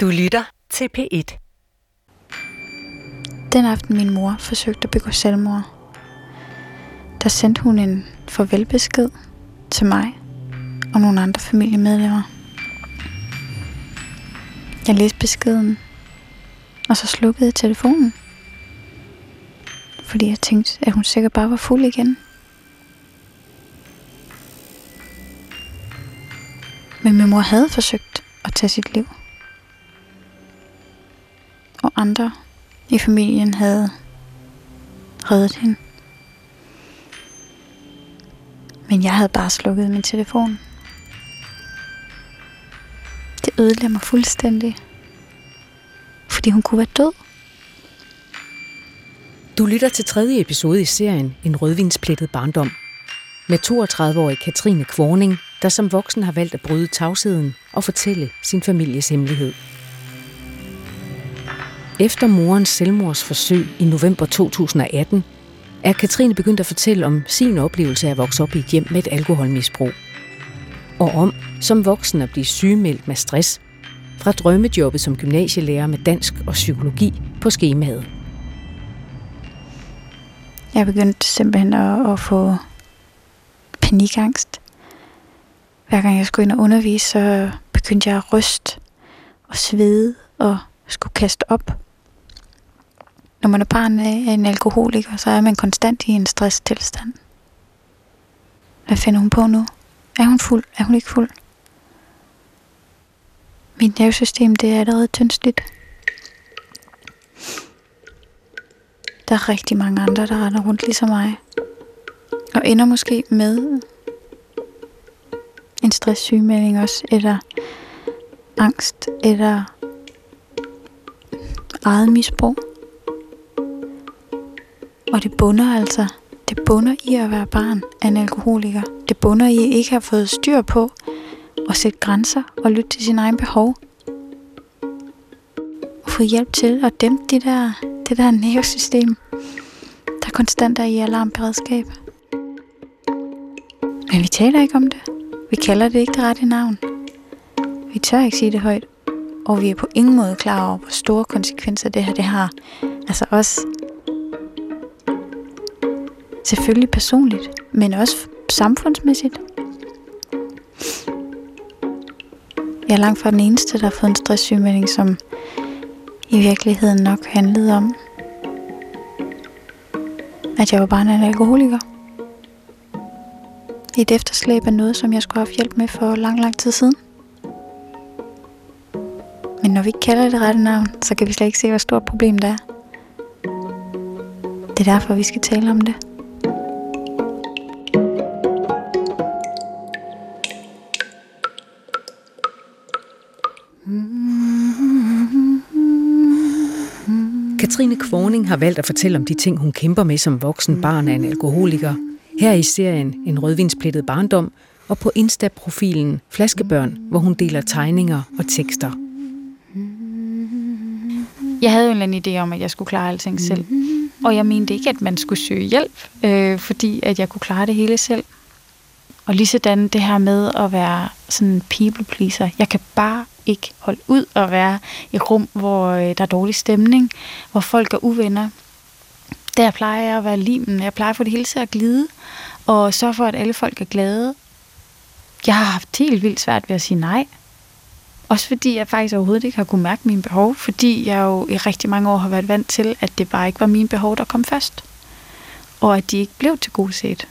Du lytter til P1. Den aften min mor forsøgte at begå selvmord, der sendte hun en farvelbesked til mig og nogle andre familiemedlemmer. Jeg læste beskeden, og så slukkede jeg telefonen. Fordi jeg tænkte, at hun sikkert bare var fuld igen. Men min mor havde forsøgt at tage sit liv. Og andre i familien havde reddet hende. Men jeg havde bare slukket min telefon. Det ødelagde mig fuldstændig. Fordi hun kunne være død. Du lytter til tredje episode i serien En rødvinsplettet barndom. Med 32-årige Katrine Kvorning, der som voksen har valgt at bryde tavsheden og fortælle sin families hemmelighed. Efter morens selvmordsforsøg i november 2018, er Katrine begyndt at fortælle om sin oplevelse af at vokse op i et hjem med et alkoholmisbrug. Og om som voksen at blive sygemeldt med stress fra drømmejobbet som gymnasielærer med dansk og psykologi på skemaet. Jeg begyndte simpelthen at, at få panikangst. Hver gang jeg skulle ind og undervise, så begyndte jeg at ryste og svede og skulle kaste op. Når man er barn af en alkoholiker, så er man konstant i en stresstilstand. Hvad finder hun på nu? Er hun fuld? Er hun ikke fuld? Mit nervesystem, det er allerede tyndsligt. Der er rigtig mange andre, der render rundt ligesom mig. Og ender måske med en stresssygemelding også, eller angst, eller eget misbrug. Og det bunder altså, det bunder i at være barn af en alkoholiker. Det bunder i at ikke have fået styr på at sætte grænser og lytte til sin egen behov. Og få hjælp til at dæmpe det der, det der nervesystem, der konstant er i alarmberedskab. Men vi taler ikke om det. Vi kalder det ikke det rette navn. Vi tør ikke sige det højt. Og vi er på ingen måde klar over, hvor store konsekvenser det her det har. Altså også selvfølgelig personligt, men også samfundsmæssigt. Jeg er langt fra den eneste, der har fået en stresssygemelding, som i virkeligheden nok handlede om, at jeg var barn af en alkoholiker. Et efterslæb af noget, som jeg skulle have haft hjælp med for lang, lang tid siden. Men når vi ikke kalder det rette navn, så kan vi slet ikke se, hvor stort problem det er. Det er derfor, vi skal tale om det. Katrine Kvorning har valgt at fortælle om de ting, hun kæmper med som voksen barn af en alkoholiker. Her i serien En rødvinsplettet barndom, og på Insta-profilen Flaskebørn, hvor hun deler tegninger og tekster. Jeg havde jo en eller anden idé om, at jeg skulle klare alting selv. Og jeg mente ikke, at man skulle søge hjælp, øh, fordi at jeg kunne klare det hele selv. Og lige sådan det her med at være sådan en people pleaser. Jeg kan bare ikke holde ud at være i rum, hvor øh, der er dårlig stemning, hvor folk er uvenner. Der plejer jeg at være limen. Jeg plejer for det hele til at glide, og sørge for, at alle folk er glade. Jeg har haft helt vildt svært ved at sige nej. Også fordi jeg faktisk overhovedet ikke har kunne mærke mine behov, fordi jeg jo i rigtig mange år har været vant til, at det bare ikke var mine behov, der kom først. Og at de ikke blev til god set.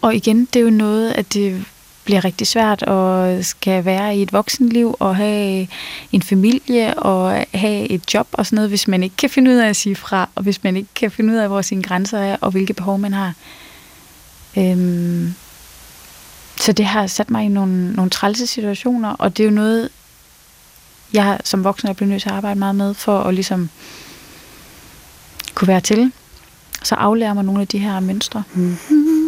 Og igen, det er jo noget, at det bliver rigtig svært at skal være i et voksenliv og have en familie og have et job og sådan noget, hvis man ikke kan finde ud af at sige fra, og hvis man ikke kan finde ud af, hvor sine grænser er og hvilke behov man har. Øhm, så det har sat mig i nogle, nogle trælse situationer, og det er jo noget, jeg som voksen er blevet nødt til at arbejde meget med, for at ligesom kunne være til. Så aflærer mig nogle af de her mønstre. Mm-hmm.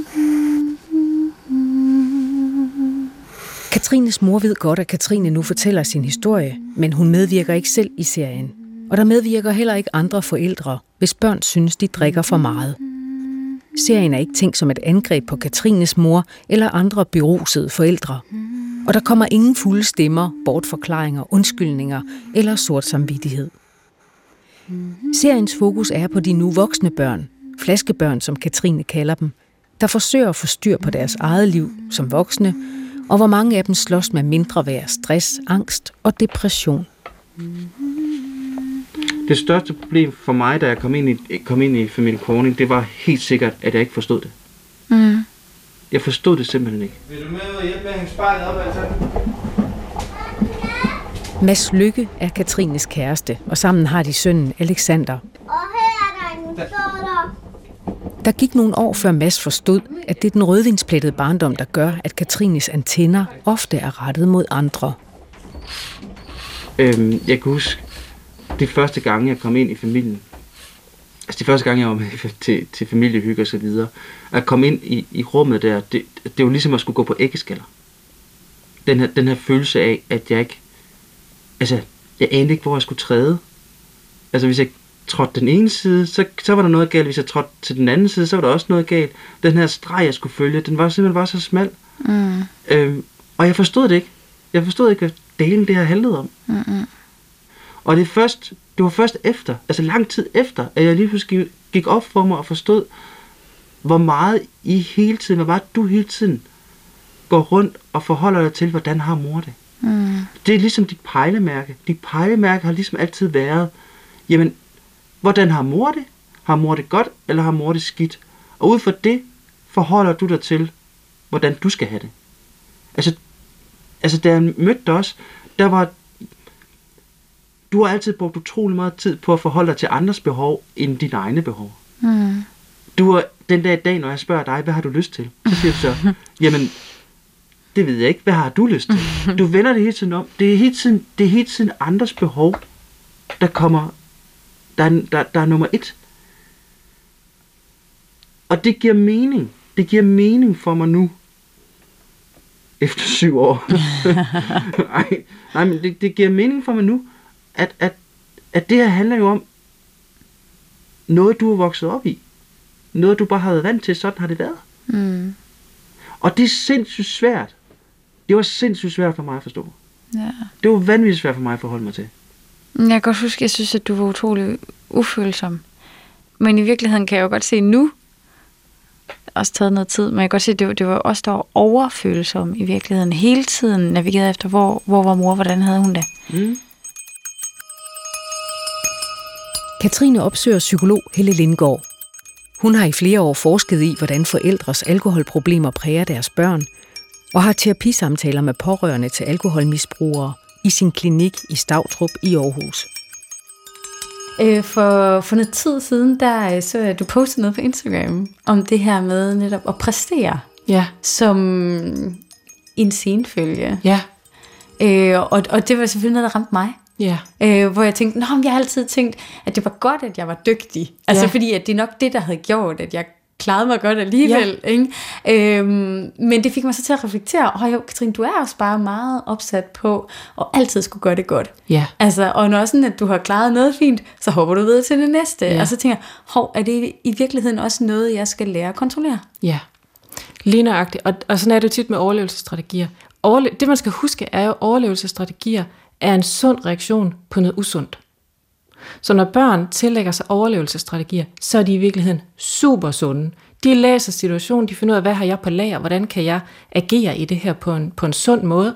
Katrines mor ved godt, at Katrine nu fortæller sin historie, men hun medvirker ikke selv i serien. Og der medvirker heller ikke andre forældre, hvis børn synes, de drikker for meget. Serien er ikke tænkt som et angreb på Katrines mor eller andre berusede forældre. Og der kommer ingen fulde stemmer, bortforklaringer, undskyldninger eller sort samvittighed. Seriens fokus er på de nu voksne børn, flaskebørn som Katrine kalder dem, der forsøger at få styr på deres eget liv som voksne, og hvor mange af dem slås med mindre værd, stress, angst og depression. Det største problem for mig, da jeg kom ind i, kom ind i familie Corning, det var helt sikkert, at jeg ikke forstod det. Mm. Jeg forstod det simpelthen ikke. Vil du med og hjælpe med at hænge spejlet op, altså? Mads Lykke er Katrines kæreste, og sammen har de sønnen Alexander. Og her er der en soda. Der gik nogle år før Mads forstod, at det er den rødvinsplettede barndom, der gør, at Katrines antenner ofte er rettet mod andre. Øhm, jeg kan huske, det første gang, jeg kom ind i familien, altså det første gang, jeg var med til, til familiehygge og så videre, at komme ind i, i rummet der, det, det var ligesom at skulle gå på æggeskaller. Den her, den her følelse af, at jeg ikke, altså, jeg anede ikke, hvor jeg skulle træde. Altså, hvis jeg trådte den ene side, så, så var der noget galt. Hvis jeg trådte til den anden side, så var der også noget galt. Den her streg, jeg skulle følge, den var simpelthen bare så smal. Mm. Øhm, og jeg forstod det ikke. Jeg forstod ikke, hvad delen det her handlede om. Mm-mm. Og det, først, det var først efter, altså lang tid efter, at jeg lige pludselig gik op for mig og forstod, hvor meget I hele tiden, hvor meget du hele tiden går rundt og forholder dig til, hvordan har mor det. Mm. Det er ligesom dit pejlemærke. Dit pejlemærke har ligesom altid været, jamen, hvordan har mor det? Har mor det godt, eller har mor det skidt? Og ud fra det forholder du dig til, hvordan du skal have det. Altså, altså da jeg mødte dig også, der var, du har altid brugt utrolig meget tid på at forholde dig til andres behov, end dine egne behov. Mm. Du er, den der dag, når jeg spørger dig, hvad har du lyst til? Så siger du så, jamen, det ved jeg ikke. Hvad har du lyst til? Du vender det hele tiden om. Det er hele tiden, det er hele tiden andres behov, der kommer, der, er- der, der er nummer et. Og det giver mening. Det giver mening for mig nu. Efter syv år. nej, nej, men det, det giver mening for mig nu, at, at, at det her handler jo om noget, du er vokset op i. Noget, du bare har været vant til. Sådan har det været. Mm. Og det er sindssygt svært. Det var sindssygt svært for mig at forstå. Ja. Det var vanvittigt svært for mig at forholde mig til. Jeg kan godt huske, jeg synes, at du var utrolig ufølsom. Men i virkeligheden kan jeg jo godt se nu, også taget noget tid, men jeg kan godt se, at det var, det var også der var overfølsom i virkeligheden. Hele tiden navigerede efter, hvor, hvor var mor, hvordan havde hun det. Mm. Katrine opsøger psykolog Helle Lindgaard. Hun har i flere år forsket i, hvordan forældres alkoholproblemer præger deres børn, og har terapisamtaler med pårørende til alkoholmisbrugere i sin klinik i Stavtrup i Aarhus. Øh, for, for noget tid siden, der øh, så jeg, at du postede noget på Instagram om det her med netop at præstere Ja, som en scenefølge. ja, Øh, og, og det var selvfølgelig noget, der ramte mig. ja. Øh, hvor jeg tænkte, Nå, men jeg har altid tænkt, at det var godt, at jeg var dygtig. Altså Ja. fordi, at det er nok det, der havde gjort, at jeg klarede mig godt alligevel. Ja. Ikke? Øhm, men det fik mig så til at reflektere, og jo, Katrine, du er også bare meget opsat på, og altid skulle gøre det godt. Ja. Altså, og når sådan, at du har klaret noget fint, så hopper du videre til det næste. Ja. Og så tænker jeg, hov, er det i virkeligheden også noget, jeg skal lære at kontrollere? Ja, lige nøjagtigt. Og, og sådan er det tit med overlevelsesstrategier. Overle- det man skal huske er jo, at overlevelsesstrategier er en sund reaktion på noget usundt. Så når børn tillægger sig overlevelsesstrategier, så er de i virkeligheden super sunde. De læser situationen, de finder ud af, hvad har jeg på lager, hvordan kan jeg agere i det her på en, på en sund måde,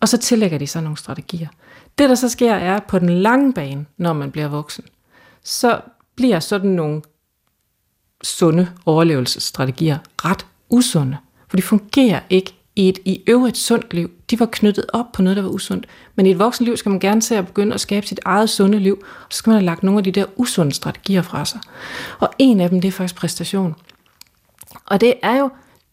og så tillægger de sig nogle strategier. Det der så sker er, på den lange bane, når man bliver voksen, så bliver sådan nogle sunde overlevelsesstrategier ret usunde. For de fungerer ikke i et i øvrigt sundt liv. De var knyttet op på noget, der var usundt. Men i et voksenliv skal man gerne til at begynde at skabe sit eget sunde liv, og så skal man have lagt nogle af de der usunde strategier fra sig. Og en af dem, det er faktisk præstation. Og det er jo,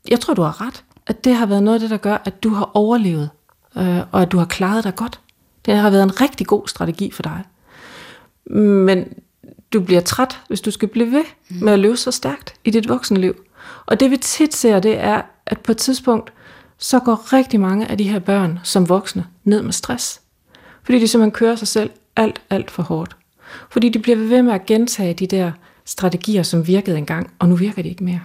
jeg tror, du har ret, at det har været noget af det, der gør, at du har overlevet, øh, og at du har klaret dig godt. Det har været en rigtig god strategi for dig. Men du bliver træt, hvis du skal blive ved med at løbe så stærkt i dit voksenliv. Og det vi tit ser, det er, at på et tidspunkt, så går rigtig mange af de her børn som voksne ned med stress. Fordi de simpelthen kører sig selv alt, alt for hårdt. Fordi de bliver ved med at gentage de der strategier, som virkede engang, og nu virker de ikke mere.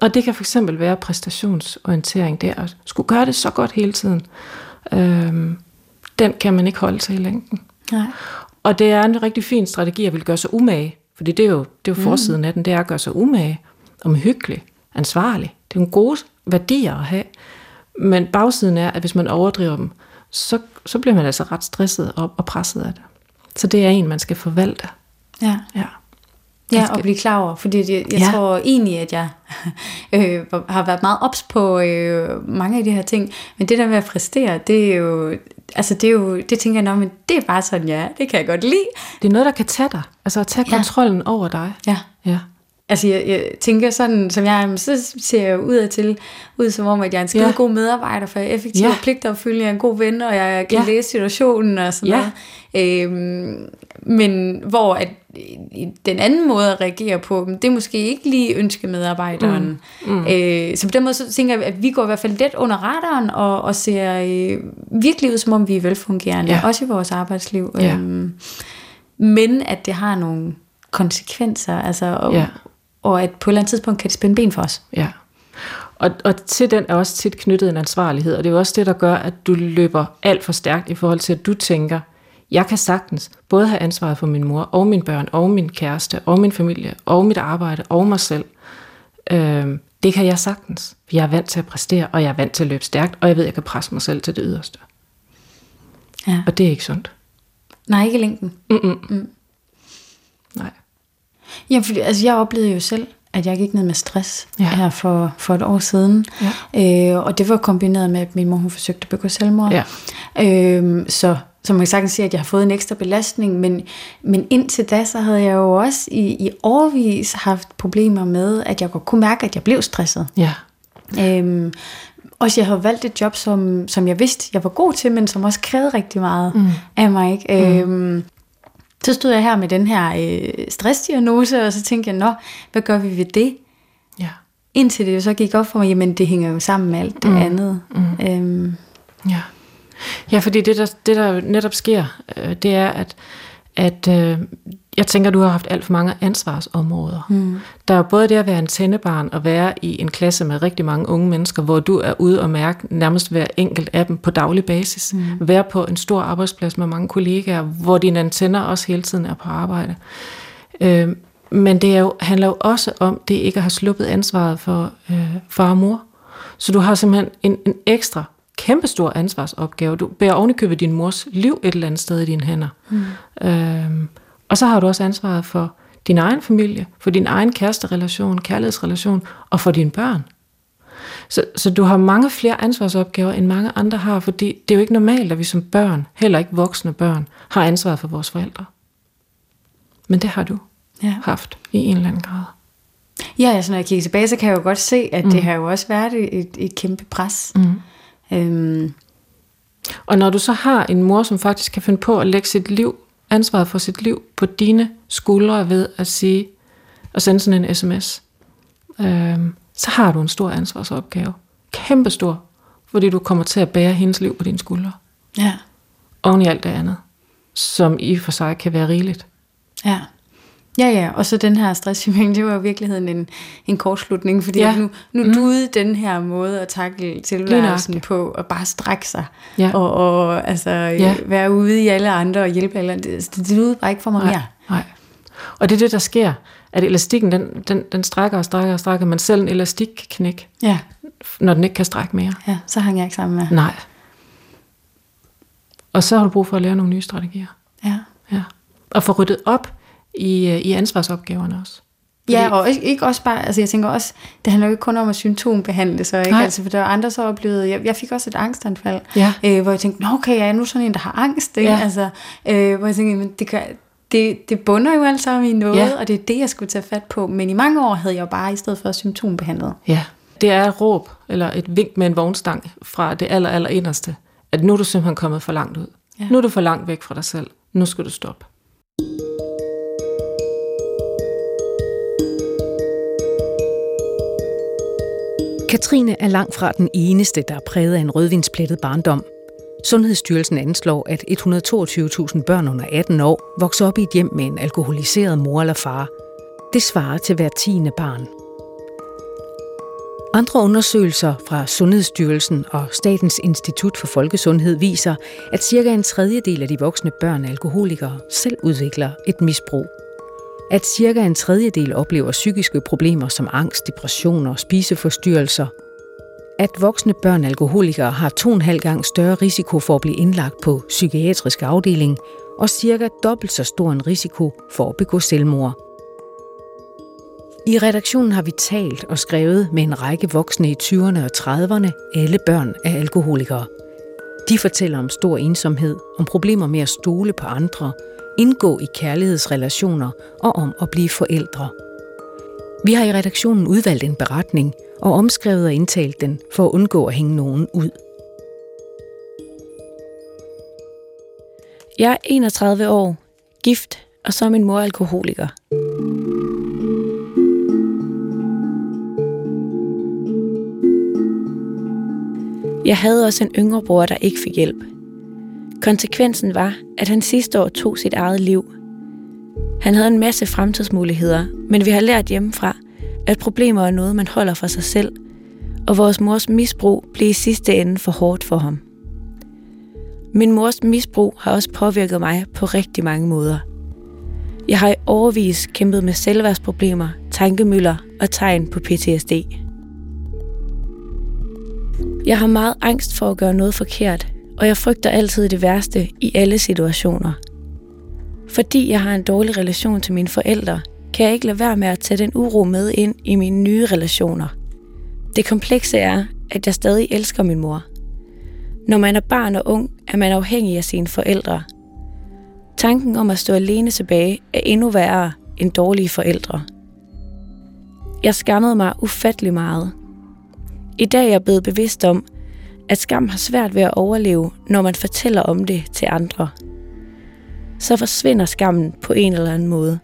Og det kan for eksempel være præstationsorientering, det at skulle gøre det så godt hele tiden. Øhm, den kan man ikke holde til i længden. Nej. Og det er en rigtig fin strategi at vil gøre sig umage, fordi det er jo, det er jo forsiden af den, det er at gøre sig umage, omhyggelig, ansvarlig. Det er en gode værdier at have. Men bagsiden er, at hvis man overdriver dem, så, så bliver man altså ret stresset og, og presset af det. Så det er en, man skal forvalte. Ja. Ja. Ja, og blive klar over, fordi jeg Ja. ja. tror egentlig, at jeg øh, har været meget ops på øh, mange af de her ting, men det der med at præstere, det er jo, altså det er jo, det tænker jeg, "Nå, men det er bare sådan, ja, det kan jeg godt lide. Det er noget, der kan tage dig. Altså at tage Ja. kontrollen over dig. Ja. Ja. Altså jeg, jeg tænker sådan, som jeg er, så ser jeg ud til, ud som om, at jeg er en skide Ja. god medarbejder, for jeg er effektiv Ja. og pligtopfyldende, jeg er en god ven, og jeg kan Ja. læse situationen og sådan Ja. noget. Øhm, men hvor at øh, den anden måde at reagere på, det er måske ikke lige ønske medarbejderen. Mm. Mm. Øh, så på den måde så tænker jeg, at vi går i hvert fald let under radaren og, og ser øh, virkelig ud, som om vi er velfungerende, ja. også i vores arbejdsliv. Ja. Øhm, men at det har nogle konsekvenser, altså, og, Ja. Og at på et eller andet tidspunkt kan det spænde ben for os. Ja. Og, og til den er også tit knyttet en ansvarlighed, og det er jo også det, der gør, at du løber alt for stærkt i forhold til, at du tænker, jeg kan sagtens både have ansvaret for min mor, og mine børn, og min kæreste, og min familie, og mit arbejde, og mig selv. Øhm, det kan jeg sagtens. Jeg er vant til at præstere, og jeg er vant til at løbe stærkt, og jeg ved, at jeg kan presse mig selv til det yderste. Ja. Og det er ikke sundt. Nej, ikke i længden. Mm-mm. Mm. Nej. Ja, fordi altså, jeg oplevede jo selv, at jeg gik ned med stress Ja. her for, for et år siden. Ja. Øh, og det var kombineret med, at min mor hun forsøgte at begå selvmord. Ja. Øh, så, så man kan sagtens sige, at jeg har fået en ekstra belastning, men, men indtil da, så havde jeg jo også i, i årvis haft problemer med, at jeg godt kunne mærke, at jeg blev stresset. Ja. Øhm, også jeg havde valgt et job, som, som jeg vidste, jeg var god til, men som også krævede rigtig meget mm. af mig. Ikke? Mm. Øhm, så stod jeg her med den her øh, stressdiagnose, og så tænkte jeg, nå, hvad gør vi ved det? Ja. Indtil det jo så gik op for mig, jamen det hænger jo sammen med alt det mm. andet. Mm. Øhm, Ja, ja fordi det der, det, der netop sker, øh, det er, at, at øh, jeg tænker, du har haft alt for mange ansvarsområder. Mm. Der er både det at være en tændebarn og være i en klasse med rigtig mange unge mennesker, hvor du er ude og mærke nærmest hver enkelt af dem på daglig basis. Mm. Være på en stor arbejdsplads med mange kollegaer, hvor dine antenner også hele tiden er på arbejde. Øh, men det er jo, handler jo også om det ikke at have sluppet ansvaret for øh, far og mor. Så du har simpelthen en, en ekstra kæmpestor ansvarsopgave. Du bærer ovenikøbet din mors liv et eller andet sted i dine hænder. Mm. Øhm, og så har du også ansvaret for din egen familie, for din egen kæresterelation, kærlighedsrelation og for dine børn. Så, så du har mange flere ansvarsopgaver, end mange andre har, fordi det er jo ikke normalt, at vi som børn, heller ikke voksne børn, har ansvaret for vores forældre. Men det har du ja. haft i en eller anden grad. ja, altså når jeg kigger tilbage, så kan jeg jo godt se, at mm. det har jo også været et, et, kæmpe pres. Mm. Øhm, Og når du så har en mor, som faktisk kan finde på at lægge sit liv, ansvaret for sit liv på dine skuldre ved at sige, og sende sådan en sms, øhm, så har du en stor ansvarsopgave. Kæmpestor, fordi du kommer til at bære hendes liv på dine skuldre. ja, Oven i alt det andet, som i for sig kan være rigeligt. ja. Ja, ja, og så den her stresssymptom, det var i virkeligheden en, en kortslutning, fordi Ja. nu, nu mm. duede den her måde at takle tilværelsen på, at bare strække sig, Ja. og, og altså, Ja. ja. være ude i alle andre og hjælpe alle andre. Det, det duede bare ikke for mig Nej, mere. nej. Og det er det, der sker, at elastikken, den, den, den strækker og strækker og strækker, men selv en elastik kan knække, Ja, når den ikke kan strække mere. ja, så hang jeg ikke sammen med. Nej. Og så har du brug for at lære nogle nye strategier. Ja. Ja. Og få ryddet op i, øh, i ansvarsopgaverne også. Ja, og ikke, ikke også bare, altså jeg tænker også, det handler jo ikke kun om at symptombehandle sig, ikke? Nej. Altså, for der er andre så oplevede, jeg, jeg fik også et angstanfald, Ja. øh, hvor jeg tænkte, nå okay, jeg er nu sådan en, der har angst, ikke? Ja. Altså, øh, hvor jeg tænkte, men det, kan, det, det bunder jo alt sammen i noget, Ja. og det er det, jeg skulle tage fat på, men i mange år havde jeg jo bare i stedet for symptombehandlet. Ja. Det er et råb, eller et vink med en vognstang fra det aller, aller inderste, at nu er du simpelthen kommet for langt ud. Ja. Nu er du for langt væk fra dig selv. Nu skal du stoppe. Katrine er langt fra den eneste, der er præget af en rødvinsplettet barndom. Sundhedsstyrelsen anslår, at 122.000 børn under 18 år vokser op i et hjem med en alkoholiseret mor eller far. Det svarer til hver tiende barn. Andre undersøgelser fra Sundhedsstyrelsen og Statens Institut for Folkesundhed viser, at cirka en tredjedel af de voksne børn af alkoholikere selv udvikler et misbrug. At cirka en tredjedel oplever psykiske problemer som angst, depressioner og spiseforstyrrelser. At voksne børn alkoholikere har to og en halv gang større risiko for at blive indlagt på psykiatrisk afdeling og cirka dobbelt så stor en risiko for at begå selvmord. I redaktionen har vi talt og skrevet med en række voksne i 20'erne og 30'erne, alle børn af alkoholikere. De fortæller om stor ensomhed, om problemer med at stole på andre, indgå i kærlighedsrelationer og om at blive forældre. Vi har i redaktionen udvalgt en beretning og omskrevet og indtalt den for at undgå at hænge nogen ud. Jeg er 31 år, gift, og så er min mor alkoholiker. Jeg havde også en yngre bror, der ikke fik hjælp. Konsekvensen var, at han sidste år tog sit eget liv. Han havde en masse fremtidsmuligheder, men vi har lært hjemmefra, at problemer er noget, man holder for sig selv, og vores mors misbrug blev i sidste ende for hårdt for ham. Min mors misbrug har også påvirket mig på rigtig mange måder. Jeg har i overvis kæmpet med selvværdsproblemer, tankemøller og tegn på PTSD. Jeg har meget angst for at gøre noget forkert, og jeg frygter altid det værste i alle situationer. Fordi jeg har en dårlig relation til mine forældre, kan jeg ikke lade være med at tage den uro med ind i mine nye relationer. Det komplekse er, at jeg stadig elsker min mor. Når man er barn og ung, er man afhængig af sine forældre. Tanken om at stå alene tilbage er endnu værre end dårlige forældre. Jeg skammede mig ufattelig meget. I dag er jeg blevet bevidst om, at skam har svært ved at overleve, når man fortæller om det til andre. Så forsvinder skammen på en eller anden måde.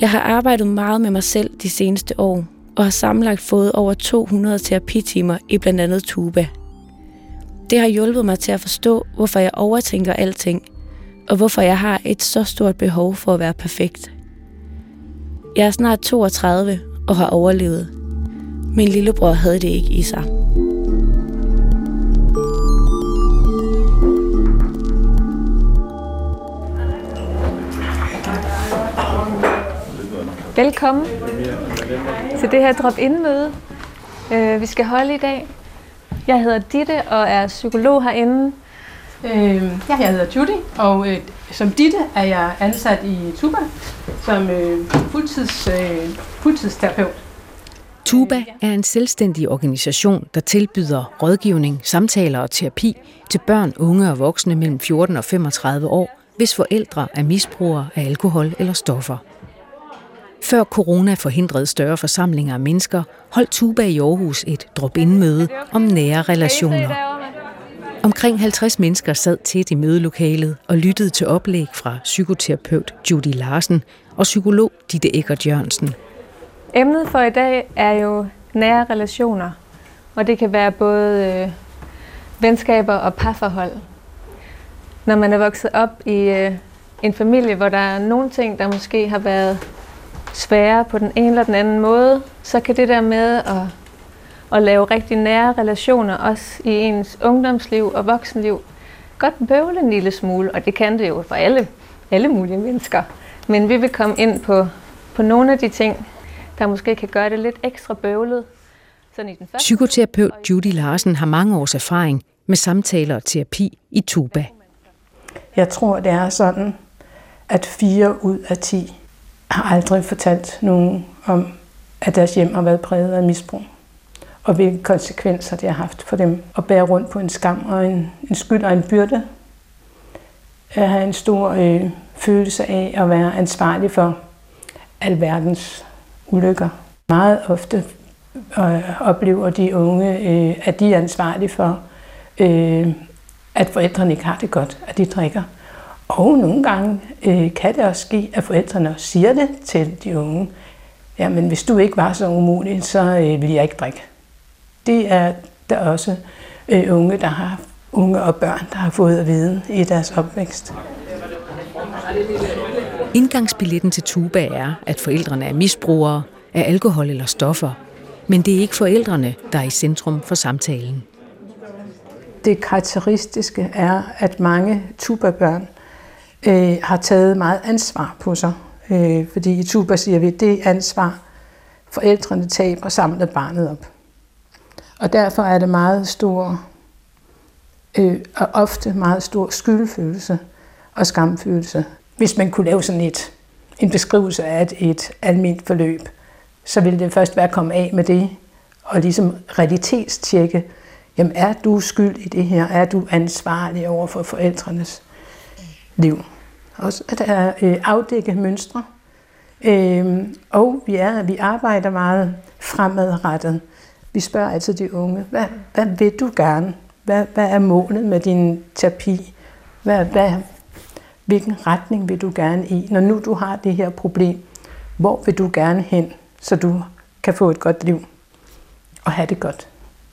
Jeg har arbejdet meget med mig selv de seneste år, og har sammenlagt fået over 200 terapitimer i blandt andet tuba. Det har hjulpet mig til at forstå, hvorfor jeg overtænker alting, og hvorfor jeg har et så stort behov for at være perfekt. Jeg er snart 32 og har overlevet. Min lillebror havde det ikke i sig. Velkommen til det her drop-in-møde, øh, vi skal holde i dag. Jeg hedder Ditte og er psykolog herinde. Øh, ja, jeg hedder Judy, og øh, som Ditte er jeg ansat i Tuba som øh, fuldtids, øh, fuldtidsterapeut. TUBA er en selvstændig organisation, der tilbyder rådgivning, samtaler og terapi til børn, unge og voksne mellem 14 og 35 år, hvis forældre er misbrugere af alkohol eller stoffer. Før corona forhindrede større forsamlinger af mennesker, holdt Tuba i Aarhus et drop-in-møde om nære relationer. Omkring 50 mennesker sad tæt i mødelokalet og lyttede til oplæg fra psykoterapeut Judy Larsen og psykolog Ditte Eckert Jørgensen. Emnet for i dag er jo nære relationer, og det kan være både øh, venskaber og parforhold. Når man er vokset op i øh, en familie, hvor der er nogle ting, der måske har været svære på den ene eller den anden måde, så kan det der med at, at lave rigtig nære relationer, også i ens ungdomsliv og voksenliv, godt bøvle en lille smule, og det kan det jo for alle, alle mulige mennesker. Men vi vil komme ind på, på nogle af de ting, der måske kan gøre det lidt ekstra bøvlet. Sådan i den første Psykoterapeut Judy Larsen har mange års erfaring med samtaler og terapi i Tuba. Jeg tror, det er sådan, at fire ud af ti har aldrig fortalt nogen om, at deres hjem har været præget af misbrug. Og hvilke konsekvenser det har haft for dem at bære rundt på en skam og en, en skyld og en byrde. At have en stor øh, følelse af at være ansvarlig for alverdens ulykker. Meget ofte øh, oplever de unge, øh, at de er ansvarlige for, øh, at forældrene ikke har det godt, at de drikker. Og nogle gange øh, kan det også ske, at forældrene også siger det til de unge. Jamen, hvis du ikke var så umulig, så øh, ville jeg ikke drikke. Det er der også øh, unge, der har unge og børn, der har fået at vide i deres opvækst. Indgangsbilletten til Tuba er, at forældrene er misbrugere af alkohol eller stoffer, Men det er ikke forældrene, der er i centrum for samtalen. Det karakteristiske er, at mange tubabørn øh, har taget meget ansvar på sig. Øh, fordi i tuba siger vi, at det ansvar, forældrene taber, samler barnet op. Og derfor er det meget stor, øh, og ofte meget stor skyldfølelse og skamfølelse. Hvis man kunne lave sådan et, en beskrivelse af et, et almindeligt forløb, så ville det først være at komme af med det, og ligesom realitetstjekke, jamen er du skyld i det her? Er du ansvarlig over for forældrenes liv? Også at der øh, afdække mønstre. Øh, og vi, er, vi arbejder meget fremadrettet. Vi spørger altid de unge, hvad, hvad vil du gerne? Hvad, hvad er målet med din terapi? Hvad, hvad, hvilken retning vil du gerne i? Når nu du har det her problem, hvor vil du gerne hen, så du kan få et godt liv og have det godt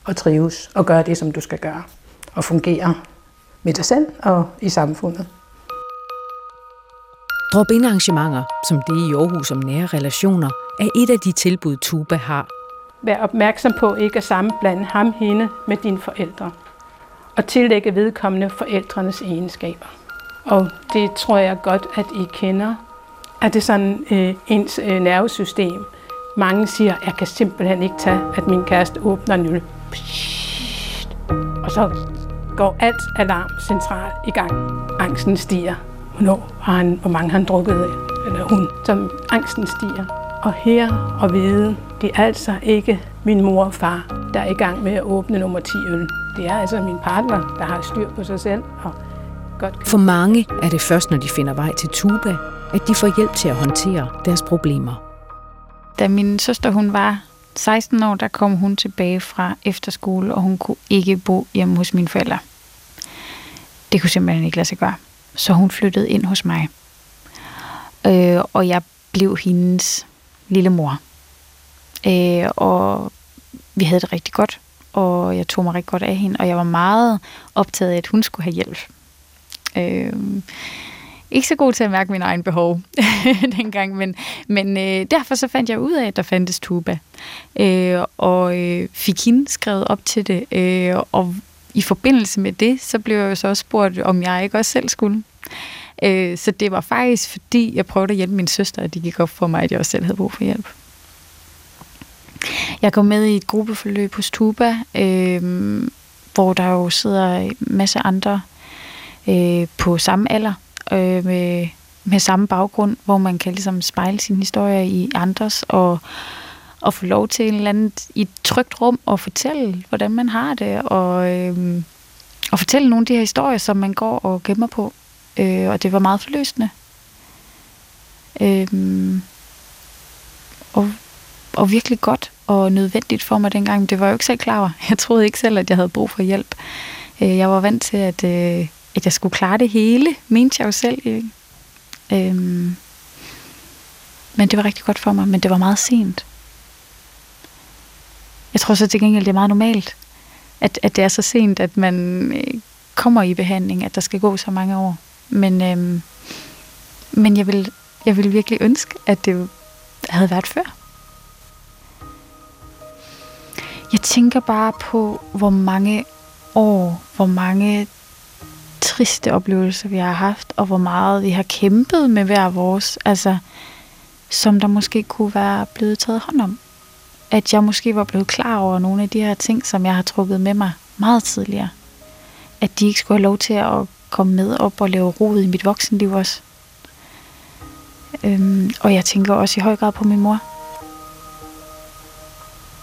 og trives og gøre det, som du skal gøre og fungere med dig selv og i samfundet. Drop-in arrangementer, som det i Aarhus om nære relationer, er et af de tilbud, Tuba har. Vær opmærksom på ikke at sammenblande ham hende med dine forældre, og tillægge vedkommende forældrenes egenskaber. Og det tror jeg godt, at I kender, Er det er sådan øh, ens øh, nervesystem. Mange siger, jeg kan simpelthen ikke tage, at min kæreste åbner en øl. Og så går alt alarmcentral i gang. Angsten stiger. Hvornår har han, hvor mange har han drukket af? Eller hun. Som angsten stiger. Og her og vide, det er altså ikke min mor og far, der er i gang med at åbne nummer 10 øl. Det er altså min partner, der har styr på sig selv og for mange er det først, når de finder vej til Tuba, at de får hjælp til at håndtere deres problemer. Da min søster hun var 16 år, der kom hun tilbage fra efterskole, og hun kunne ikke bo hjemme hos mine forældre. Det kunne simpelthen ikke lade sig gøre. Så hun flyttede ind hos mig. Øh, og jeg blev hendes lille mor. Øh, og vi havde det rigtig godt, og jeg tog mig rigtig godt af hende, og jeg var meget optaget af, at hun skulle have hjælp. Øh, ikke så god til at mærke min egen behov dengang, men, men øh, derfor så fandt jeg ud af, at der fandtes tuba, øh, og øh, fik hende skrevet op til det, øh, og i forbindelse med det, så blev jeg jo så også spurgt, om jeg ikke også selv skulle. Øh, så det var faktisk, fordi jeg prøvede at hjælpe min søster, at det gik op for mig, at jeg også selv havde brug for hjælp. Jeg kom med i et gruppeforløb hos Tuba, øh, hvor der jo sidder en masse andre øh, på samme alder, øh, med, med samme baggrund, hvor man kan ligesom spejle sin historie i andres, og, og få lov til en eller anden, i et trygt rum at fortælle, hvordan man har det, og, øh, og fortælle nogle af de her historier, som man går og gemmer på. Øh, og det var meget forløsende. Øh, og, og virkelig godt og nødvendigt for mig dengang. Det var jeg jo ikke selv klar over. Jeg troede ikke selv, at jeg havde brug for hjælp. Øh, jeg var vant til, at, øh, at jeg skulle klare det hele, mente jeg jo selv. Ikke? Øhm, men det var rigtig godt for mig, men det var meget sent. Jeg tror så til gengæld, det er meget normalt, at, at det er så sent, at man øh, kommer i behandling, at der skal gå så mange år. Men, øhm, men jeg, vil, jeg vil virkelig ønske, at det havde været før. Jeg tænker bare på, hvor mange år, hvor mange triste oplevelser, vi har haft, og hvor meget vi har kæmpet med hver vores, altså, som der måske kunne være blevet taget hånd om. At jeg måske var blevet klar over nogle af de her ting, som jeg har trukket med mig meget tidligere. At de ikke skulle have lov til at komme med op og lave rod i mit voksenliv også. Øhm, og jeg tænker også i høj grad på min mor.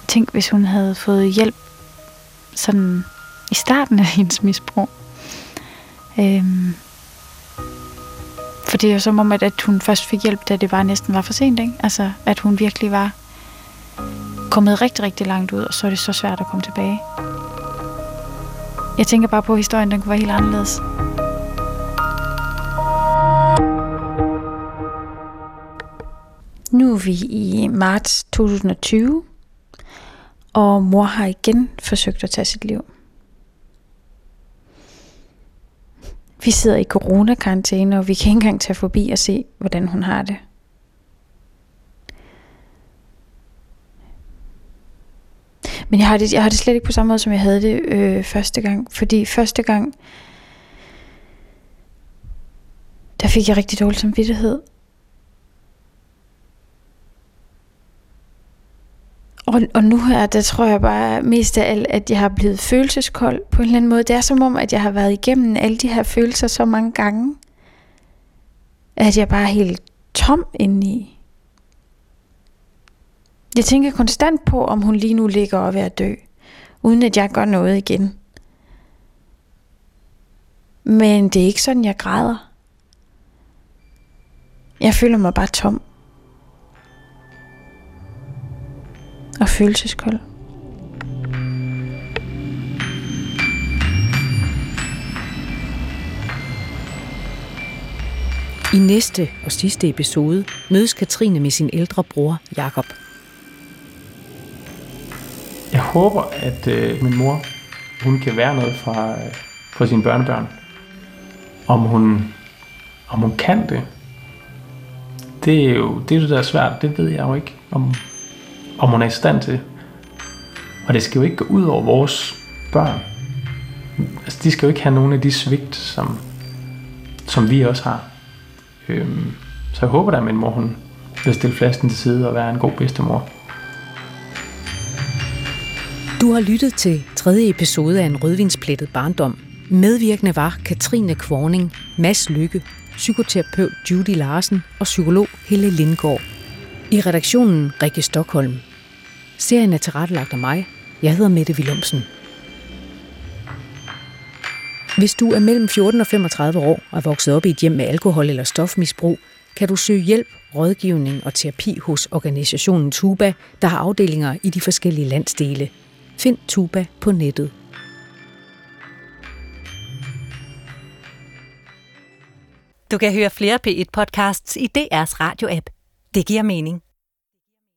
Tænk, hvis hun havde fået hjælp sådan i starten af hendes misbrug. Øhm, for det er jo som om, at, at hun først fik hjælp, da det var næsten var for sent. Ikke? Altså, at hun virkelig var kommet rigtig, rigtig langt ud, og så er det så svært at komme tilbage. Jeg tænker bare på, at historien den kunne være helt anderledes. Nu er vi i marts 2020, og mor har igen forsøgt at tage sit liv. Vi sidder i coronakarantæne, og vi kan ikke engang tage forbi og se, hvordan hun har det. Men jeg har, det, jeg har det slet ikke på samme måde, som jeg havde det øh, første gang. Fordi første gang, der fik jeg rigtig dårlig samvittighed. Og, og nu her, der tror jeg bare mest af alt, at jeg har blevet følelseskold på en eller anden måde. Det er som om, at jeg har været igennem alle de her følelser så mange gange, at jeg bare er helt tom indeni. Jeg tænker konstant på, om hun lige nu ligger og er ved at dø, uden at jeg gør noget igen. Men det er ikke sådan, jeg græder. Jeg føler mig bare tom. Og følelseskold. I næste og sidste episode mødes Katrine med sin ældre bror Jakob. Jeg håber, at øh, min mor, hun kan være noget fra, øh, fra sine børnebørn. Om hun, om hun kan det, det er jo det, er det der er svært. Det ved jeg jo ikke, om, om hun er i stand til. Og det skal jo ikke gå ud over vores børn. Altså, de skal jo ikke have nogen af de svigt, som, som vi også har. Øhm, så jeg håber da, at min mor hun vil stille flasken til side og være en god bedstemor. Du har lyttet til tredje episode af en rødvinsplettet barndom. Medvirkende var Katrine Kvorning, Mads Lykke, psykoterapeut Judy Larsen og psykolog Helle Lindgaard. I redaktionen Rikke Stockholm. Serien er tilrettelagt af mig. Jeg hedder Mette Willumsen. Hvis du er mellem 14 og 35 år og er vokset op i et hjem med alkohol eller stofmisbrug, kan du søge hjælp, rådgivning og terapi hos organisationen Tuba, der har afdelinger i de forskellige landsdele. Find Tuba på nettet. Du kan høre flere P1-podcasts i DR's radio-app. Det giver mening.